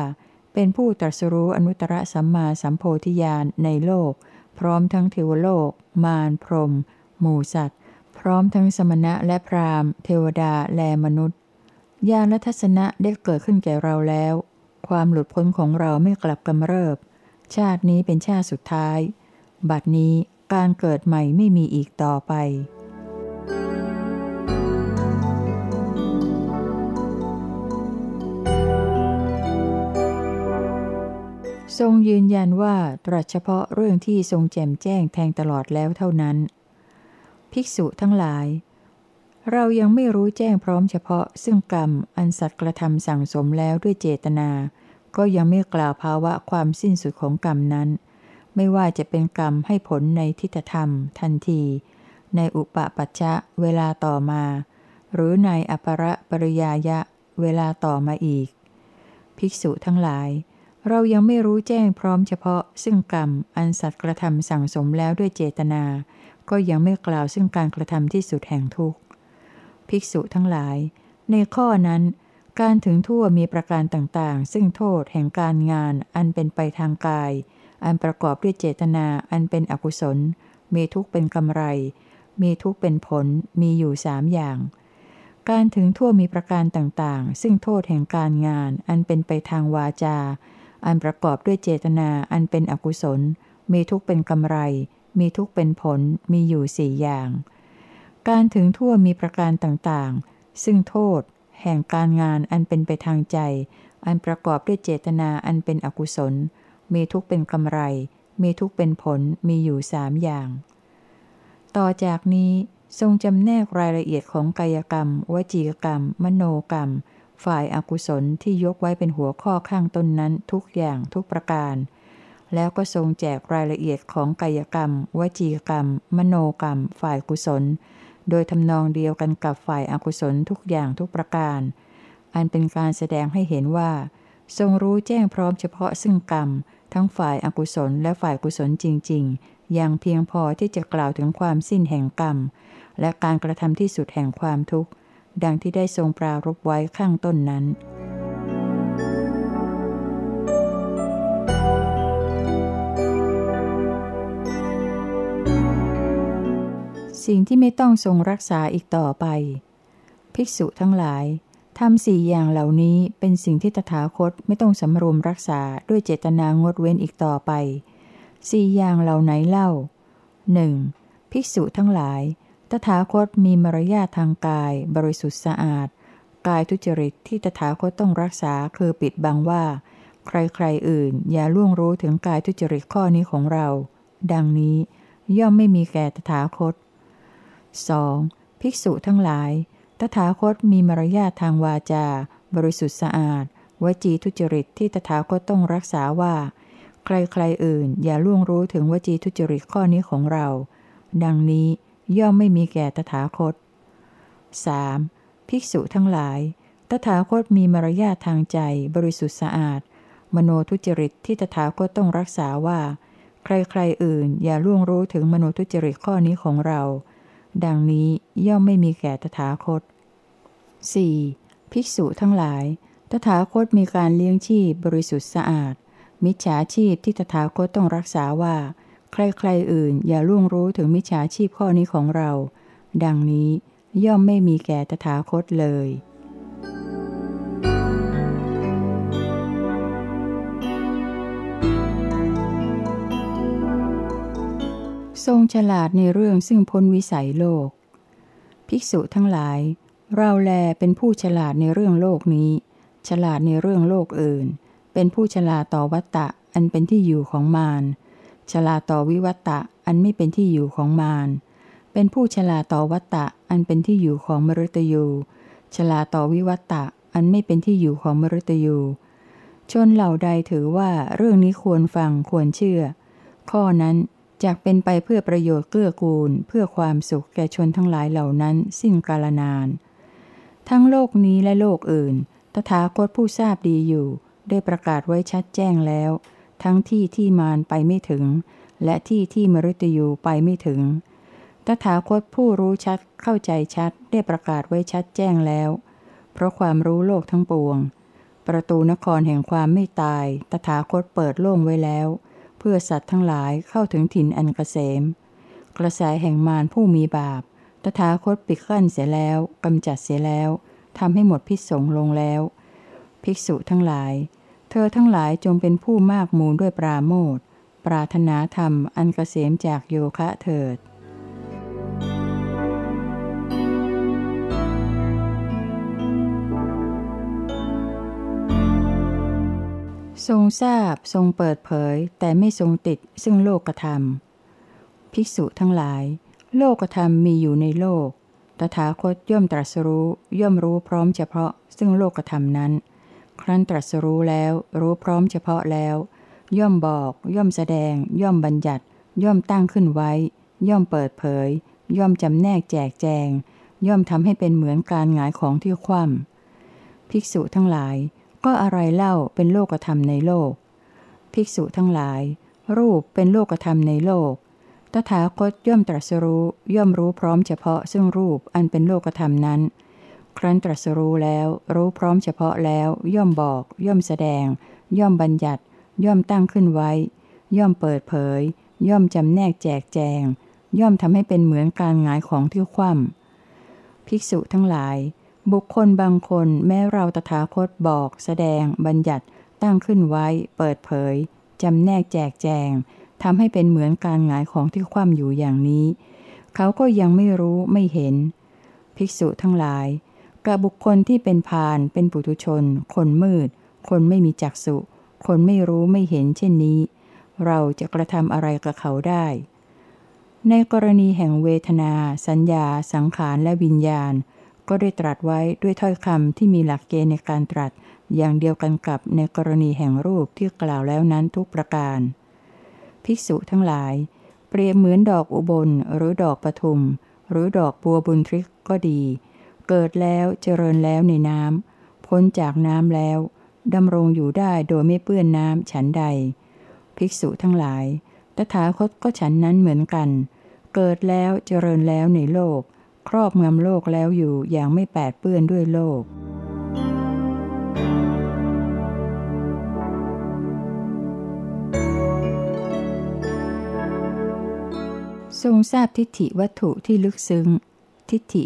เป็นผู้ตรัสรู้อนุตตรสัมมาสัมโพธิญาณในโลก พร้อมทั้งเทวโลก มารพรหมหมู่สัตว์ พร้อมทั้งสมณะและพราหมณ์ เทวดาและมนุษย์ญาณทัศนะได้เกิดขึ้นแก่เราแล้ว ความหลุดพ้นของเราไม่กลับกำเริบ ชาตินี้เป็นชาติสุดท้าย บัดนี้การเกิดใหม่ไม่มีอีกต่อไป ทรงยืนยันว่าตรัสเฉพาะเรื่องที่ทรงแจมแจ้งแทงตลอดแล้วเท่านั้น ภิกษุทั้งหลาย เรายังไม่รู้แจ้งพร้อมเฉพาะ ซึ่งกรรมอันสัตว์กระทำสั่งสมแล้วด้วยเจตนา ก็ยังไม่กล่าวภาวะความสิ้นสุดของกรรมนั้น ไม่ว่าจะเป็นกรรมให้ผลในทิฏฐธรรม ทันที ในอุปปัชชะเวลาต่อมา หรือในอปรปริยายะเวลาต่อมาอีก ภิกษุทั้งหลาย เรายังไม่รู้แจ้งพร้อมเฉพาะ ซึ่งกรรมอันสัตว์กระทำสั่งสมแล้วด้วยเจตนา ก็ยังไม่กล่าวซึ่งการกระทำที่สุดแห่งทุกข์ ภิกษุทั้งหลาย ในข้อนั้นการถึงทั่วมีประการต่างๆ ซึ่งโทษแห่งการงานอันเป็นไปทางกาย อันประกอบด้วยเจตนาอันเป็นอกุศล มีทุกข์เป็นกำไร มีทุกข์เป็นผล มีอยู่สามอย่าง การถึงทั่วมีประการต่างๆ ซึ่งโทษแห่งการงาน อันเป็นไปทางวาจา อันประกอบด้วยเจตนาอันเป็นอกุศล มีทุกเป็นกำไร มีทุกเป็นผล มีอยู่สี่อย่าง การถึงทั่วมีประการต่างๆ ซึ่งโทษ แห่งการงานอันเป็นไปทางใจ อันประกอบด้วยเจตนาอันเป็นอกุศล มีทุกเป็นกำไร มีทุกเป็นผลมีอยู่สามอย่าง ต่อจากนี้ทรงจำแนกรายละเอียดของกายกรรม วจีกรรม มโนกรรม ฝ่ายอากุศลที่ยกไว้เป็นหัวข้อข้างต้นนั้นทุกอย่างทุกประการ แล้วก็ทรงแจกรายละเอียดของกายกรรม วจีกรรม มโนกรรม ฝ่ายกุศล โดยทำนองเดียวกันกับฝ่ายอากุศลทุกอย่างทุกประการ อันเป็นการแสดงให้เห็นว่า ทรงรู้แจ้งพร้อมเฉพาะซึ่งกรรม ทั้งฝ่ายอากุศลและฝ่ายกุศลจริง ๆ อย่างเพียงพอที่จะกล่าวถึงความสิ้นแห่งกรรม และการกระทำที่สุดแห่งความทุกข์ ดังที่ได้ทรงปรารบไว้ข้างต้นนั้น สิ่งที่ไม่ต้องทรงรักษาอีกต่อไป ภิกษุทั้งหลาย ทำสี่อย่างเหล่านี้เป็นสิ่งที่ตถาคตไม่ต้องสำรวมรักษาด้วยเจตนางดเว้นอีกต่อไปสี่อย่างเหล่าไหนเล่าหนึ่งภิกษุทั้งหลาย ตถาคตมีมารยาททางกาย บริสุทธิ์สะอาด กายทุจริตที่ตถาคตต้องรักษาคือปิดบังว่า ใครๆอื่น อย่าล่วงรู้ถึงกายทุจริตข้อนี้ของเรา ดังนี้ย่อมไม่มีแก่ตถาคต 2. ภิกษุทั้งหลาย ตถาคตมีมารยาททางวาจา บริสุทธิ์สะอาด วจีทุจริตที่ตถาคตต้องรักษาว่า ใครๆอื่น อย่าล่วงรู้ถึงวจีทุจริตข้อนี้ของเรา ดังนี้ย่อมไม่มีแก่ตถาคต 3. ภิกษุทั้งหลาย ตถาคตมีมารยาททางใจ บริสุทธิ์สะอาด มโนทุจริตที่ตถาคตต้องรักษาว่า ใครๆอื่น อย่าล่วงรู้ถึงมโนทุจริตข้อนี้ของเรา ดังนี้ย่อมไม่มีแก่ตถาคต 4. ภิกษุทั้งหลาย ตถาคตมีการเลี้ยงชีพบริสุทธิ์สะอาด มิจฉาชีพที่ตถาคตต้องรักษาว่า ใครๆอื่นอย่าล่วงรู้ถึงมิจฉาชีพข้อนี้ของเรา ดังนี้ย่อมไม่มีแก่ตถาคตเลย ทรงฉลาดในเรื่องซึ่งพ้นวิสัยโลก ภิกษุทั้งหลาย เราแลเป็นผู้ฉลาดในเรื่องโลกนี้ ฉลาดในเรื่องโลกอื่น เป็นผู้ฉลาดต่อวัตตะอันเป็นที่อยู่ของมาร ฉลาดต่อวิวัตตะอันไม่เป็นที่อยู่ของมารเป็นผู้ฉลาดต่อวัตตะอันเป็นที่อยู่ของมรตยู ฉลาดต่อวิวัตตะอันไม่เป็นที่อยู่ของมรตยู ชนเหล่าใดถือว่าเรื่องนี้ควรฟังควรเชื่อ ข้อนั้นจากเป็นไปเพื่อประโยชน์เกื้อกูล เพื่อความสุขแก่ชนทั้งหลายเหล่านั้นสิ้นกาลนาน ทั้งโลกนี้และโลกอื่น ตถาคตผู้ทราบดีอยู่ ได้ประกาศไว้ชัดแจ้งแล้ว ทั้งที่ที่มารไปไม่ถึง และที่ที่มฤตยูไปไม่ถึง ตถาคตผู้รู้ชัดเข้าใจชัดได้ประกาศไว้ชัดแจ้งแล้ว เพราะความรู้โลกทั้งปวง ประตูนครแห่งความไม่ตาย ตถาคตเปิดโล่งไว้แล้ว เพื่อสัตว์ทั้งหลายเข้าถึงถิ่นอันกเกษม กระแสแห่งมารผู้มีบาป ตถาคตปิดกั้นเสียแล้วกำจัดเสียแล้วทำให้หมดพิษสงลงแล้ว ภิกษุทั้งหลาย เธอทั้งหลายจงเป็นผู้มากมูลด้วยปราโมทปรารถนาธรรมอันกเกษมจากโยคะเถิดทรงทราบทรงเปิดเผยแต่ไม่ทรงติดซึ่งโลกธรรม ภิกษุทั้งหลาย โลกธรรมมีอยู่ในโลก ตถาคตย่อมตรัสรู้ย่อมรู้พร้อมเฉพาะ ซึ่งโลกธรรมนั้น ครั้นตรัสรู้แล้ว รู้พร้อมเฉพาะแล้ว ย่อมบอก ย่อมแสดง ย่อมบัญญัติ ย่อมตั้งขึ้นไว้ ย่อมเปิดเผย ย่อมจำแนกแจกแจง ย่อมทำให้เป็นเหมือนการหงายของที่คว่ำภิกษุทั้งหลาย ก็อะไรเล่าเป็นโลกธรรมในโลก ภิกษุทั้งหลาย รูปเป็นโลกธรรมในโลก ตถาคตย่อมตรัสรู้ย่อมรู้พร้อมเฉพาะซึ่งรูปอันเป็นโลกธรรมนั้น ครั้นตรัสรู้แล้ว รู้พร้อมเฉพาะแล้ว ย่อมบอก ย่อมแสดง ย่อมบัญญัติ ย่อมตั้งขึ้นไว้ ย่อมเปิดเผย ย่อมจำแนกแจกแจง ย่อมทำให้เป็นเหมือนการหงายของที่คว่ำภิกษุทั้งหลาย บุคคลบางคนแม้เราตถาคตบอก แสดง บัญญัติ ตั้งขึ้นไว้ เปิดเผยจำแนกแจกแจง ทำให้เป็นเหมือนการหงายของที่คว่ำอยู่อย่างนี้ เขาก็ยังไม่รู้ไม่เห็น ภิกษุทั้งหลายกับบุคคลที่เป็นพาน เป็นปุถุชน คนมืด คนไม่มีจักษุคนไม่รู้ไม่เห็นเช่นนี้ เราจะกระทำอะไรกับเขาได้ ในกรณีแห่งเวทนา สัญญา สังขารและวิญญาณ ก็ได้ตรัสไว้ด้วยถ้อยคำที่มีหลักเกณฑ์ในการตรัส อย่างเดียวกันกับในกรณีแห่งรูปที่กล่าวแล้วนั้นทุกประการ ภิกษุทั้งหลาย เปรียบเหมือนดอกอุบลหรือดอกปทุม หรือดอกบัวบุญทริกก็ดี เกิดแล้วเจริญแล้วในน้ำพ้นจากน้ำแล้วดำรงอยู่ได้โดยไม่เปื้อนน้ำฉันใด ภิกษุทั้งหลาย ตถาคตก็ฉันนั้นเหมือนกัน เกิดแล้วเจริญแล้วในโลก ครอบงำโลกแล้วอยู่อย่างไม่แปดเปื้อนด้วยโลก ทรงทราบทิฏฐิวัตถุที่ลึกซึ้ง ทิฏฐิ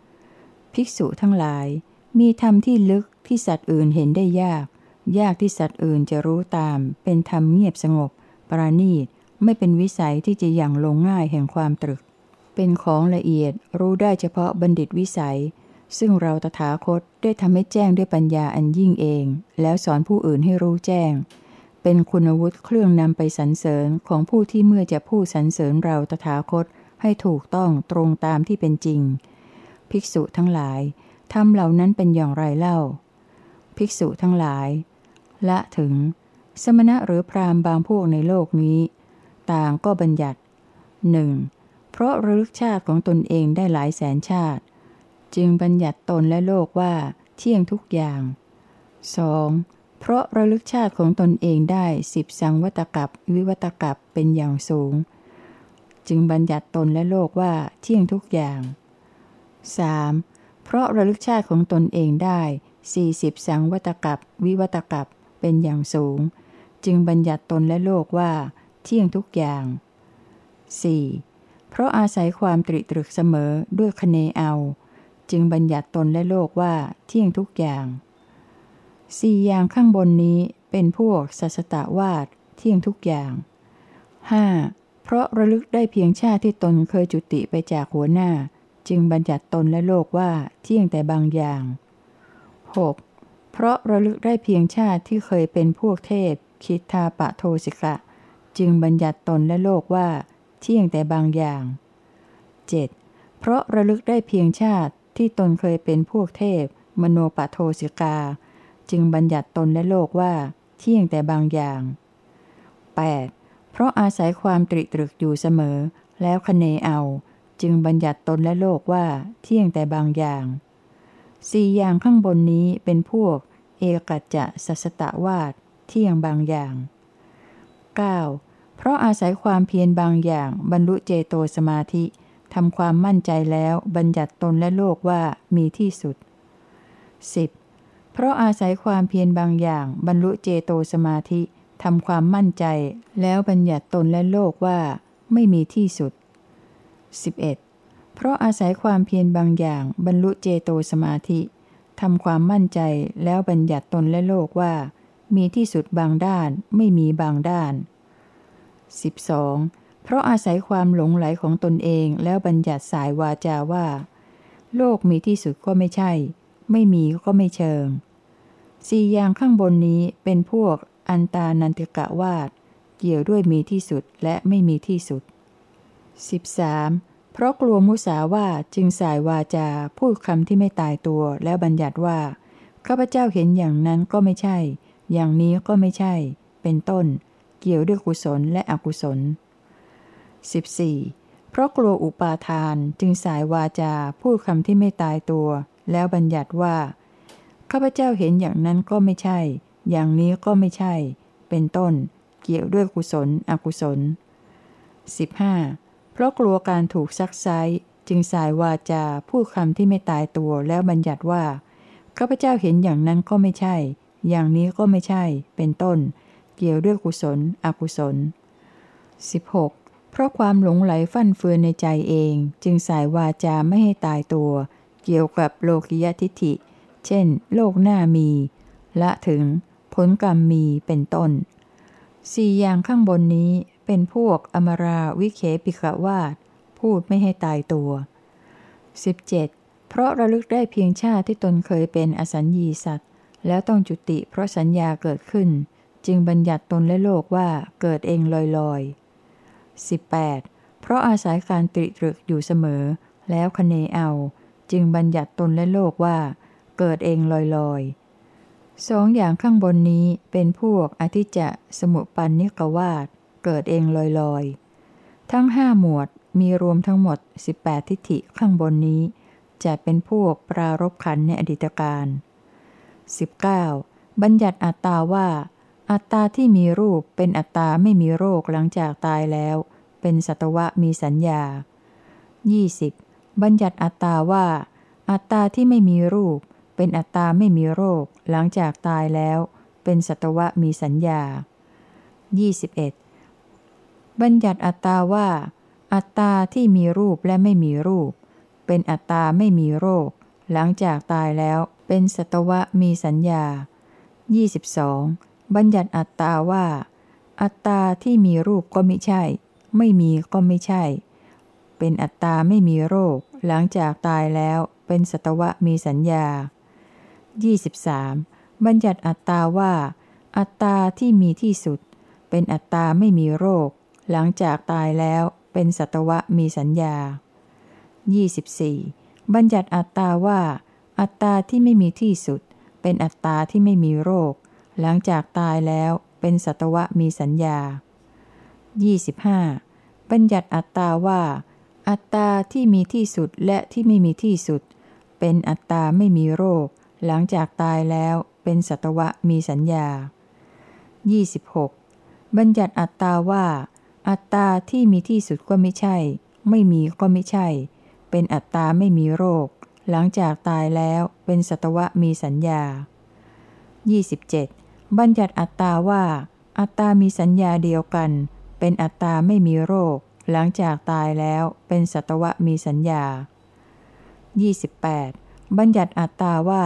62 ภิกษุทั้งหลาย มีธรรมที่ลึกที่สัตว์อื่นเห็นได้ยาก ยากที่สัตว์อื่นจะรู้ตาม เป็นธรรมเงียบสงบ ปราณีตไม่เป็นวิสัยที่จะอย่างลงง่ายแห่งความตรึก เป็นของละเอียดรู้ได้เฉพาะบัณฑิตวิสัย ซึ่งเราตถาคตได้ทำให้แจ้งด้วยปัญญาอันยิ่งเอง แล้วสอนผู้อื่นให้รู้แจ้ง เป็นคุณวุฒิเครื่องนำไปสรรเสริญของผู้ที่เมื่อจะพูดสรรเสริญเราตถาคตให้ถูกต้องตรงตามที่เป็นจริง ภิกษุทั้งหลายทำเหล่านั้นเป็นอย่างไรเล่า ภิกษุทั้งหลาย ละถึง สมณะหรือพรามบางพวกในโลกนี้ ต่างก็บัญญัติหนึ่งเพราะระลึกชาติของตนเองได้หลายแสนชาติ จึงบัญญัติตนและโลกว่า เที่ยงทุกอย่าง 2. เพราะระลึกชาติของตนเองได้สิบสังวัตกับวิวัตกับเป็นอย่างสูง จึงบัญญัติตนและโลกว่าเที่ยงทุกอย่าง 3. เพราะระลึกชาติของตนเองได้สี่สิบสังวัตกับวิวัตกับเป็นอย่างสูง จึงบัญญัติตนและโลกว่า เที่ยงทุกอย่าง 4. เพราะอาศัยความตริตรึกเสมอด้วยคเนเอา จึงบัญญัติตนและโลกว่าเที่ยงทุกอย่าง สี่อย่างข้างบนนี้เป็นพวกสัสตวาดเที่ยงทุกอย่าง 5. เพราะระลึกได้เพียงชาติที่ตนเคยจุติไปจากหัวหน้า จึงบัญญัติตนและโลกว่าเที่ยงแต่บางอย่าง 6. เพราะระลึกได้เพียงชาติที่เคยเป็นพวกเทพ คิดทาปะโทสิกะ จึงบัญญัติตนและโลกว่า เที่ยงแต่บางอย่าง 7. เพราะระลึกได้เพียงชาติที่ตนเคยเป็นพวกเทพ มโนปะโทสิกา จึงบัญญัติตนและโลกว่า เที่ยงแต่บางอย่าง 8. เพราะอาศัยความตริตรึกอยู่เสมอ แล้วคเนเอา จึงบัญญัติตนและโลกว่า เที่ยงแต่บางอย่างสี่อย่างข้างบนนี้เป็นพวก เอกัจจะสัสตะวาดเที่ยงบางอย่าง 9. เพราะอาศัยความเพียรบางอย่าง บรรลุเจโตสมาธิทำความมั่นใจแล้วบัญญัติตนและโลกว่ามีที่สุด 10. เพราะอาศัยความเพียรบางอย่างบรรลุเจโตสมาธิทำความมั่นใจ แล้วบัญญัติตนและโลกว่า ไม่มีที่สุด 11. เพราะอาศัยความเพียรบางอย่างบรรลุเจโตสมาธิทำความมั่นใจแล้วบัญญัติตนและโลกว่า มีที่สุดบางด้านไม่มีบางด้าน 12. เพราะอาศัยความหลงไหลของตนเองแล้วบัญญัติสายวาจาว่า โลกมีที่สุดก็ไม่ใช่ ไม่มีก็ไม่เชิงสี่อย่างข้างบนนี้เป็นพวกอันตานันติกะวาดเกี่ยวด้วยมีที่สุดและไม่มีที่สุด 13. เพราะกลัวมุสาวาจึงสายวาจาพูดคำที่ไม่ตายตัวแล้วบัญญัติว่าข้าพเจ้าเห็นอย่างนั้นก็ไม่ใช่ อย่างนี้ก็ไม่ใช่ เป็นต้น เกี่ยวด้วยกุศลและอกุศล 14. เพราะกลัวอุปาทานจึงสายวาจาพูดคำที่ไม่ตายตัว แล้วบัญญัติว่าข้าพเจ้าเห็นอย่างนั้นก็ไม่ใช่ อย่างนี้ก็ไม่ใช่ เป็นต้น เกี่ยวด้วยกุศล อกุศล 15. เพราะกลัวการถูกซักไซจึงสายวาจาพูดคำที่ไม่ตายตัวแล้วบัญญัติว่าข้าพเจ้าเห็นอย่างนั้นก็ไม่ใช่ อย่างนี้ก็ไม่ใช่ เป็นต้น เกี่ยวด้วยกุศล อกุศล 16. เพราะความหลงไหลฟั่นเฟือนในใจเอง จึงสายวาจาไม่ให้ตายตัว เกี่ยวกับโลกิยทิฐิ เช่น โลกหน้ามี ละถึง ผลกรรมมีเป็นต้นสี่อย่างข้างบนนี้เป็นพวกอมราวิเคปิกวาดพูดไม่ให้ตายตัว 17. เพราะระลึกได้เพียงชาติที่ตนเคยเป็นอสัญญีสัตว์ แล้วต้องจุติเพราะสัญญาเกิดขึ้น จึงบัญญัติตนและโลกว่าเกิดเองลอยลอย 18. เพราะอาศัยการตริตรึกอยู่เสมอ แล้วคเนเอา จึงบัญญัติตนและโลกว่า เกิดเองลอยลอยสองอย่างข้างบนนี้เป็นพวกอธิจะสมุปันนิกวาดเกิดเองลอยลอยทั้งห้าหมวดมีรวมทั้งหมด 18 ทิฏฐิข้างบนนี้ จะเป็นพวกปรารบขันในอดีตการ 19. บัญญัติอัตตาว่า อัตตาที่มีรูปเป็นอัตตาไม่มีโรคหลังจากตายแล้ว เป็นสัตวะมีสัญญา 20. บัญญัติอัตตาว่า อัตตาที่ไม่มีรูป เป็นอัตตาไม่มีโรค หลังจากตายแล้ว เป็นสัตวะมีสัญญา 21. บัญญัติอัตตาว่า อัตตาที่มีรูปและไม่มีรูป เป็นอัตตาไม่มีโรค หลังจากตายแล้ว เป็นสัตวะมีสัญญา 22. บัญญัติอัตตาว่า อัตตาที่มีรูปก็ไม่ใช่ ไม่มีก็ไม่ใช่ เป็นอัตตาไม่มีโรค หลังจากตายแล้วเป็นสัตวะมีสัญญา 23. บัญญัติอัตตาว่า อัตตาที่มีที่สุด เป็นอัตตาไม่มีโรค หลังจากตายแล้วเป็นสัตวะมีสัญญา 24. บัญญัติอัตตาว่า อัตตาที่ไม่มีที่สุด เป็นอัตตาที่ไม่มีโรค หลังจากตายแล้วเป็นสัตวะมีสัญญา 25. บัญญัติอัตตาว่า อัตตาที่มีที่สุดและที่ไม่มีที่สุด เป็นอัตตาไม่มีโรค หลังจากตายแล้วเป็นสัตวะมีสัญญา 26. บัญญัติอัตตาว่า อัตตาที่มีที่สุดก็ไม่ใช่ ไม่มีก็ไม่ใช่ เป็นอัตตาไม่มีโรค หลังจากตายแล้วเป็นสัตวะมีสัญญา 27. บัญญัติอัตตาว่า อัตตามีสัญญาเดียวกัน เป็นอัตตาไม่มีโรค หลังจากตายแล้วเป็นสัตวะมีสัญญา 28. บัญญัติอัตตาว่า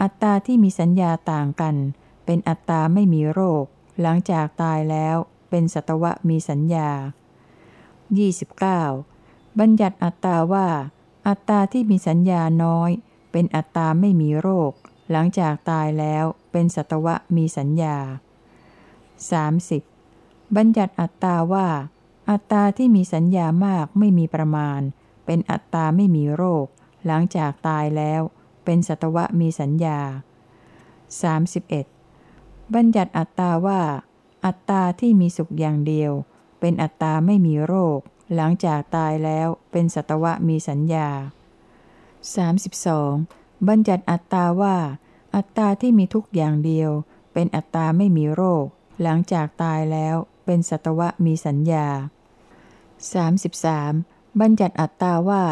อัตตาที่มีสัญญาต่างกัน เป็นอัตตาไม่มีโรค หลังจากตายแล้วเป็นสัตวะมีสัญญา 29. บัญญัติอัตตาว่า อัตตาที่มีสัญญาน้อย เป็นอัตตาไม่มีโรค หลังจากตายแล้วเป็นสัตวะมีสัญญา 30. บัญญัติอัตตาว่า อัตตาที่มีสัญญามากไม่มีประมาณ เป็นอัตตาไม่มีโรค หลังจากตายแล้ว เป็นสัตวะมีสัญญา 31. บัญญัติอัตตาว่า อัตตาที่มีสุขอย่างเดียว เป็นอัตตาไม่มีโรค หลังจากตายแล้ว เป็นสัตวะมีสัญญา 32. บัญญัติอัตตาว่า อัตตาที่มีทุกอย่างเดียว เป็นอัตตาไม่มีโรค หลังจากตายแล้ว เป็นสัตวะมีสัญญา 33. บัญญัติอัตตาว่า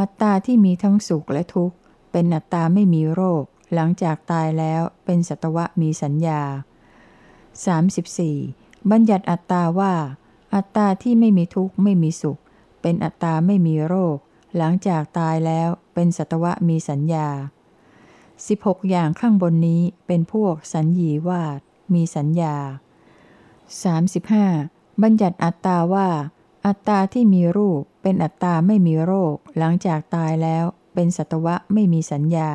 อัตตาที่มีทั้งสุขและทุกข์ เป็นอัตตาไม่มีโรค หลังจากตายแล้วเป็นสัตวะมีสัญญา 34. บัญญัติอัตตาว่า อัตตาที่ไม่มีทุกข์ไม่มีสุข เป็นอัตตาไม่มีโรค หลังจากตายแล้วเป็นสัตวะมีสัญญา 16 อย่างข้างบนนี้เป็นพวกสัญญีวาดมีสัญญา 35. บัญญัติอัตตาว่า อัตตาที่มีรูปเป็นอัตตาไม่มีโรค หลังจากตายแล้ว เป็นสัตวะไม่มีสัญญา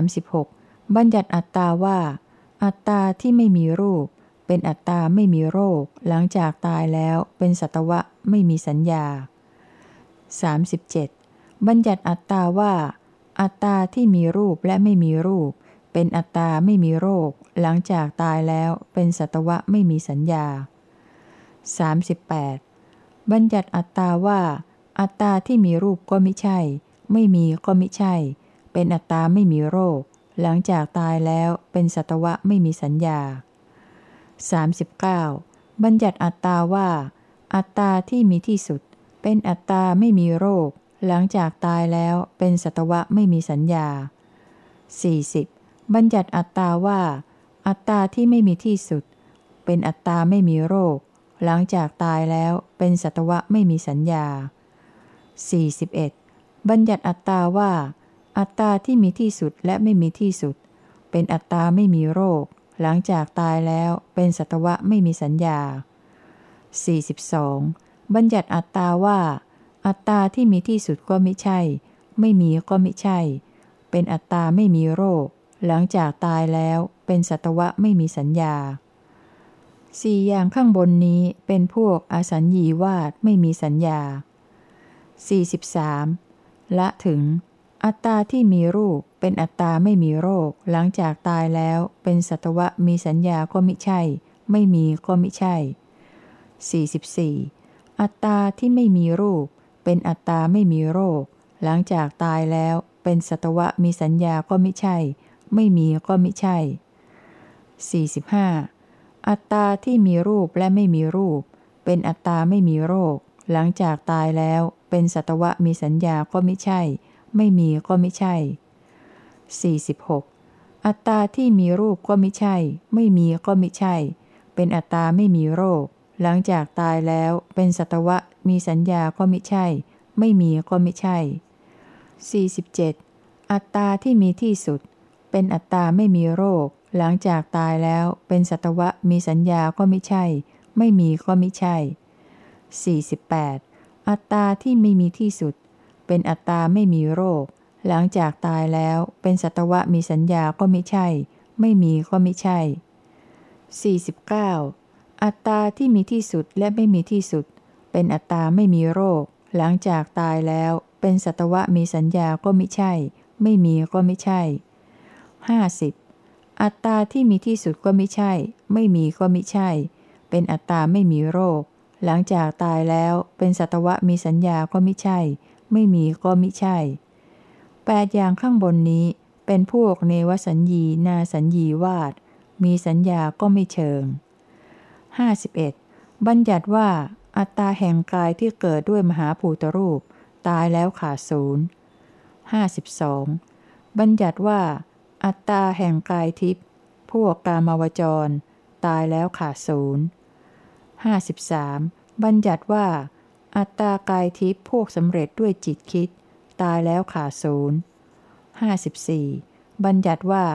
36. บัญญัติอัตตาว่า อัตตาที่ไม่มีรูป เป็นอัตตาไม่มีโรค หลังจากตายแล้ว เป็นสัตวะไม่มีสัญญา 37. บัญญัติอัตตาว่า อัตตาที่มีรูปและไม่มีรูป เป็นอัตตาไม่มีโรค หลังจากตายแล้วเป็นสัตวะไม่มีสัญญา 38. บัญญัติอัตตาว่า อัตตาที่มีรูปก็ไม่ใช่ ไม่มีก็ไม่ใช่ เป็นอัตตาไม่มีโรค หลังจากตายแล้วเป็นสัตวะไม่มีสัญญา 39. บัญญัติอัตตาว่า อัตตาที่มีที่สุด เป็นอัตตาไม่มีโรค หลังจากตายแล้วเป็นสัตวะไม่มีสัญญา 40. บัญญัติอัตตาว่า อัตตาที่ไม่มีที่สุด เป็นอัตตาไม่มีโรค หลังจากตายแล้วเป็นสัตวะไม่มีสัญญา 41. บัญญัติอัตตาว่า อัตตาที่มีที่สุดและไม่มีที่สุด เป็นอัตตาไม่มีโรค หลังจากตายแล้วเป็นสัตวะไม่มีสัญญา 42. บัญญัติอัตตาว่า อัตตาที่มีที่สุดก็ไม่ใช่ ไม่มีก็ไม่ใช่ เป็นอัตตาไม่มีโรค หลังจากตายแล้วเป็นสัตวะไม่มีสัญญาสี่อย่างข้างบนนี้เป็นพวกอสัญญีวาดไม่มีสัญญา 43. ละถึง อัตตาที่มีรูปเป็นอัตตาไม่มีโรค หลังจากตายแล้วเป็นสัตวะมีสัญญาก็มิใช่ ไม่มีก็มิใช่ 44. อัตตาที่ไม่มีรูป เป็นอัตตาไม่มีโรค หลังจากตายแล้วเป็นสัตวะมีสัญญาก็มิใช่ ไม่มีก็ไมิใช่ 45. อัตตาที่มีรูปและไม่มีรูป เป็นอัตตาไม่มีโรค หลังจากตายแล้วเป็นสัตวะมีสัญญาก็ไม่ใช่ ไม่มีก็ไม่ใช่ 46. อัตตาที่มีรูปก็ไม่ใช่ ไม่มีก็ไม่ใช่ เป็นอัตตาไม่มีโรค หลังจากตายแล้วเป็นสัตวะมีสัญญาก็ไม่ใช่ ไม่มีก็ไม่ใช่ 47. อัตตาที่มีที่สุด เป็นอัตตาไม่มีโรค หลังจากตายแล้วเป็นสัตวะมีสัญญาก็ไม่ใช่ ไม่มีก็ไม่ใช่ 48. อัตตาที่ไม่มีที่สุด เป็นอัตตาไม่มีโรค หลังจากตายแล้วเป็นสัตวะมีสัญญาก็ไม่ใช่ ไม่มีก็ไม่ใช่ 49. อัตตาที่มีที่สุดและไม่มีที่สุด เป็นอัตตาไม่มีโรค หลังจากตายแล้วเป็นสัตวะมีสัญญาก็ไม่ใช่ ไม่มีก็ไม่ใช่ 50. อัตตาที่มีที่สุดก็ไม่ใช่ ไม่มีก็ไม่ใช่ เป็นอัตตาไม่มีโรค หลังจากตายแล้วเป็นสัตวะมีสัญญาก็ไม่ใช่ ไม่มีก็ไม่ใช่แปดอย่างข้างบนนี้เป็นพวกเนวสัญญีนาสัญญีวาดมีสัญญาก็ไม่เชิง 51. บัญญัติว่า อัตตาแห่งกายที่เกิดด้วยมหาภูตรูป ตายแล้วขาดศูนย์ 52. บัญญัติว่า อัตตาแห่งกายทิพย์พวกกามาวจร ตายแล้วขาดศูนย์ 53. บัญญัติว่า อัตตากายทิพย์พวกสำเร็จด้วยจิตคิด ตายแล้วขาดศูนย์ 54. บัญญัติว่า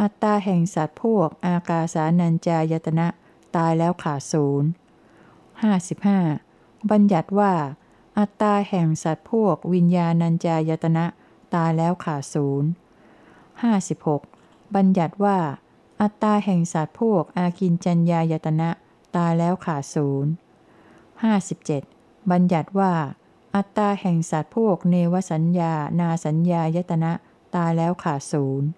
อัตตาแห่งสัตว์พวกอากาสานัญจายตนะตายแล้วขาดศูนย์ 55. บัญญัติว่า อัตตาแห่งสัตว์พวกวิญญาณัญจายตนะ ตายแล้วขาดศูนย์ 56. บัญญัติว่า อัตตาแห่งสัตว์พวกอากินจัญญายตนะ ตายแล้วขาดศูนย์ 57. บัญญัติว่า อัตตาแห่งสัตว์พวกเนวสัญญา นาสัญญายตนะ ตายแล้วขาดศูนย์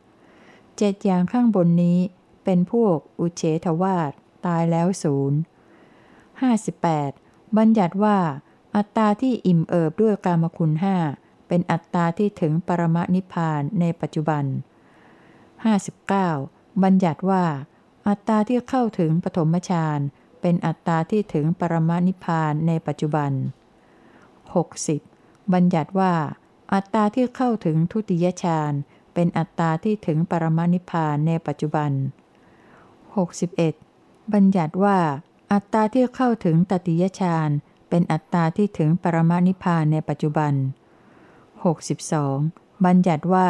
เจ็ดอย่างข้างบนนี้ เป็นพวกอุเฉทวาตตายแล้วศูนย์ 58. บัญญัติว่า อัตตาที่อิ่มเอิบด้วยกามคุณห้าเป็นอัตตาที่ถึงปรมนิพานในปัจจุบัน 59. บัญญัติว่า อัตตาที่เข้าถึงปฐมฌานเป็นอัตตาที่ถึงปรมานิพานในปัจจุบัน 60. บัญญัติว่า อัตตาที่เข้าถึงทุติยฌานเป็นอัตตาที่ถึงปรมานิพานในปัจจุบัน 61. บัญญัติว่า อัตตาที่เข้าถึงตติยฌานเป็นอัตตาที่ถึงปรมานิพานในปัจจุบัน 62. บัญญัติว่า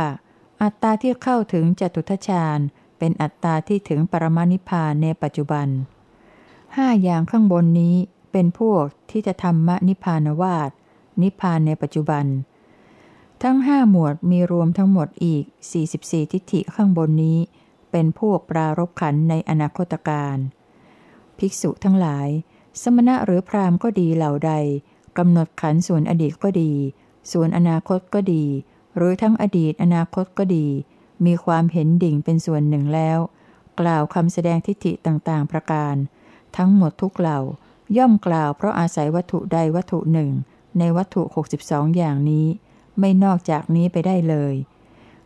อัตตาที่เข้าถึงจตุทชาญเป็นอัตตาที่ถึงปรมานิพานในปัจจุบันห้าอย่างข้างบนนี้เป็นพวกที่จะทำมนิพานวาดนิพานในปัจจุบันททั้งห้าหมวดมีรวมทั้งหมดอีก 44 ทิฏฐิข้างบนนี้ เป็นพวกปรารบขันในอนาคตการภิกษุทั้งหลาย สมณะหรือพราหมณ์ก็ดีเหล่าใดกำหนดขันส่วนอดีตก็ดี ส่วนอนาคตก็ดี หรือทั้งอดีตอนาคตก็ดี มีความเห็นดิ่งเป็นส่วนหนึ่งแล้ว กล่าวคำแสดงทิฏฐิต่างๆ ประการ ทั้งหมดทุกเหล่า ย่อมกล่าวเพราะอาศัยวัตถุใดวัตถุหนึ่ง ในวัตถุ 62 อย่างนี้ ไม่นอกจากนี้ไปได้เลย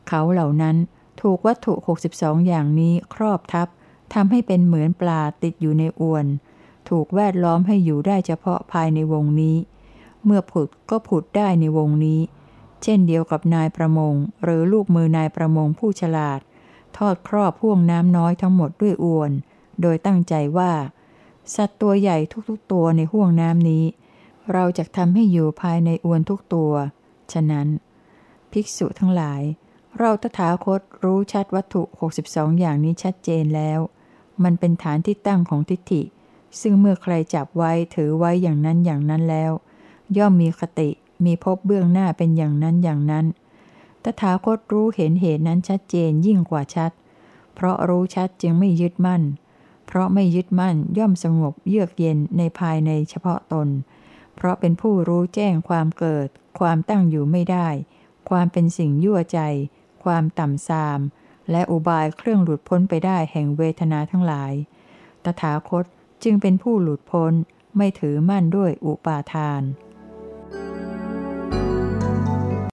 เขาเหล่านั้นถูกวัตถุ 62 อย่างนี้ครอบทับทำให้เป็นเหมือนปลาติดอยู่ในอวน ถูกแวดล้อมให้อยู่ได้เฉพาะภายในวงนี้ เมื่อผุดก็ผุดได้ในวงนี้ เช่นเดียวกับนายประมง หรือลูกมือนายประมงผู้ฉลาด ทอดครอบพ่วงน้ำน้อยทั้งหมดด้วยอวน โดยตั้งใจว่า สัตว์ตัวใหญ่ทุกๆตัวในห่วงน้ำนี้ เราจะทำให้อยู่ภายในอวนทุกตัว ฉะนั้น ภิกษุทั้งหลาย เราตถาคตรู้ชัดวัตถุ 62 อย่างนี้ชัดเจนแล้ว มันเป็นฐานที่ตั้งของทิฏฐิ ซึ่งเมื่อใครจับไว้ถือไว้อย่างนั้นอย่างนั้นแล้ว ย่อมมีคติ มีพบเบื้องหน้าเป็นอย่างนั้นอย่างนั้น ตถาคตรู้เห็นเหตุนั้นชัดเจนยิ่งกว่าชัด เพราะรู้ชัดจึงไม่ยึดมั่น เพราะไม่ยึดมั่นย่อมสงบเยือกเย็นในภายในเฉพาะตน เพราะเป็นผู้รู้แจ้งความเกิด ความตั้งอยู่ไม่ได้ ความเป็นสิ่งยั่วใจ ความต่ำทราม และอุบายเครื่องหลุดพ้นไปได้แห่งเวทนาทั้งหลาย ตถาคตจึงเป็นผู้หลุดพ้นไม่ถือมั่นด้วยอุปาทาน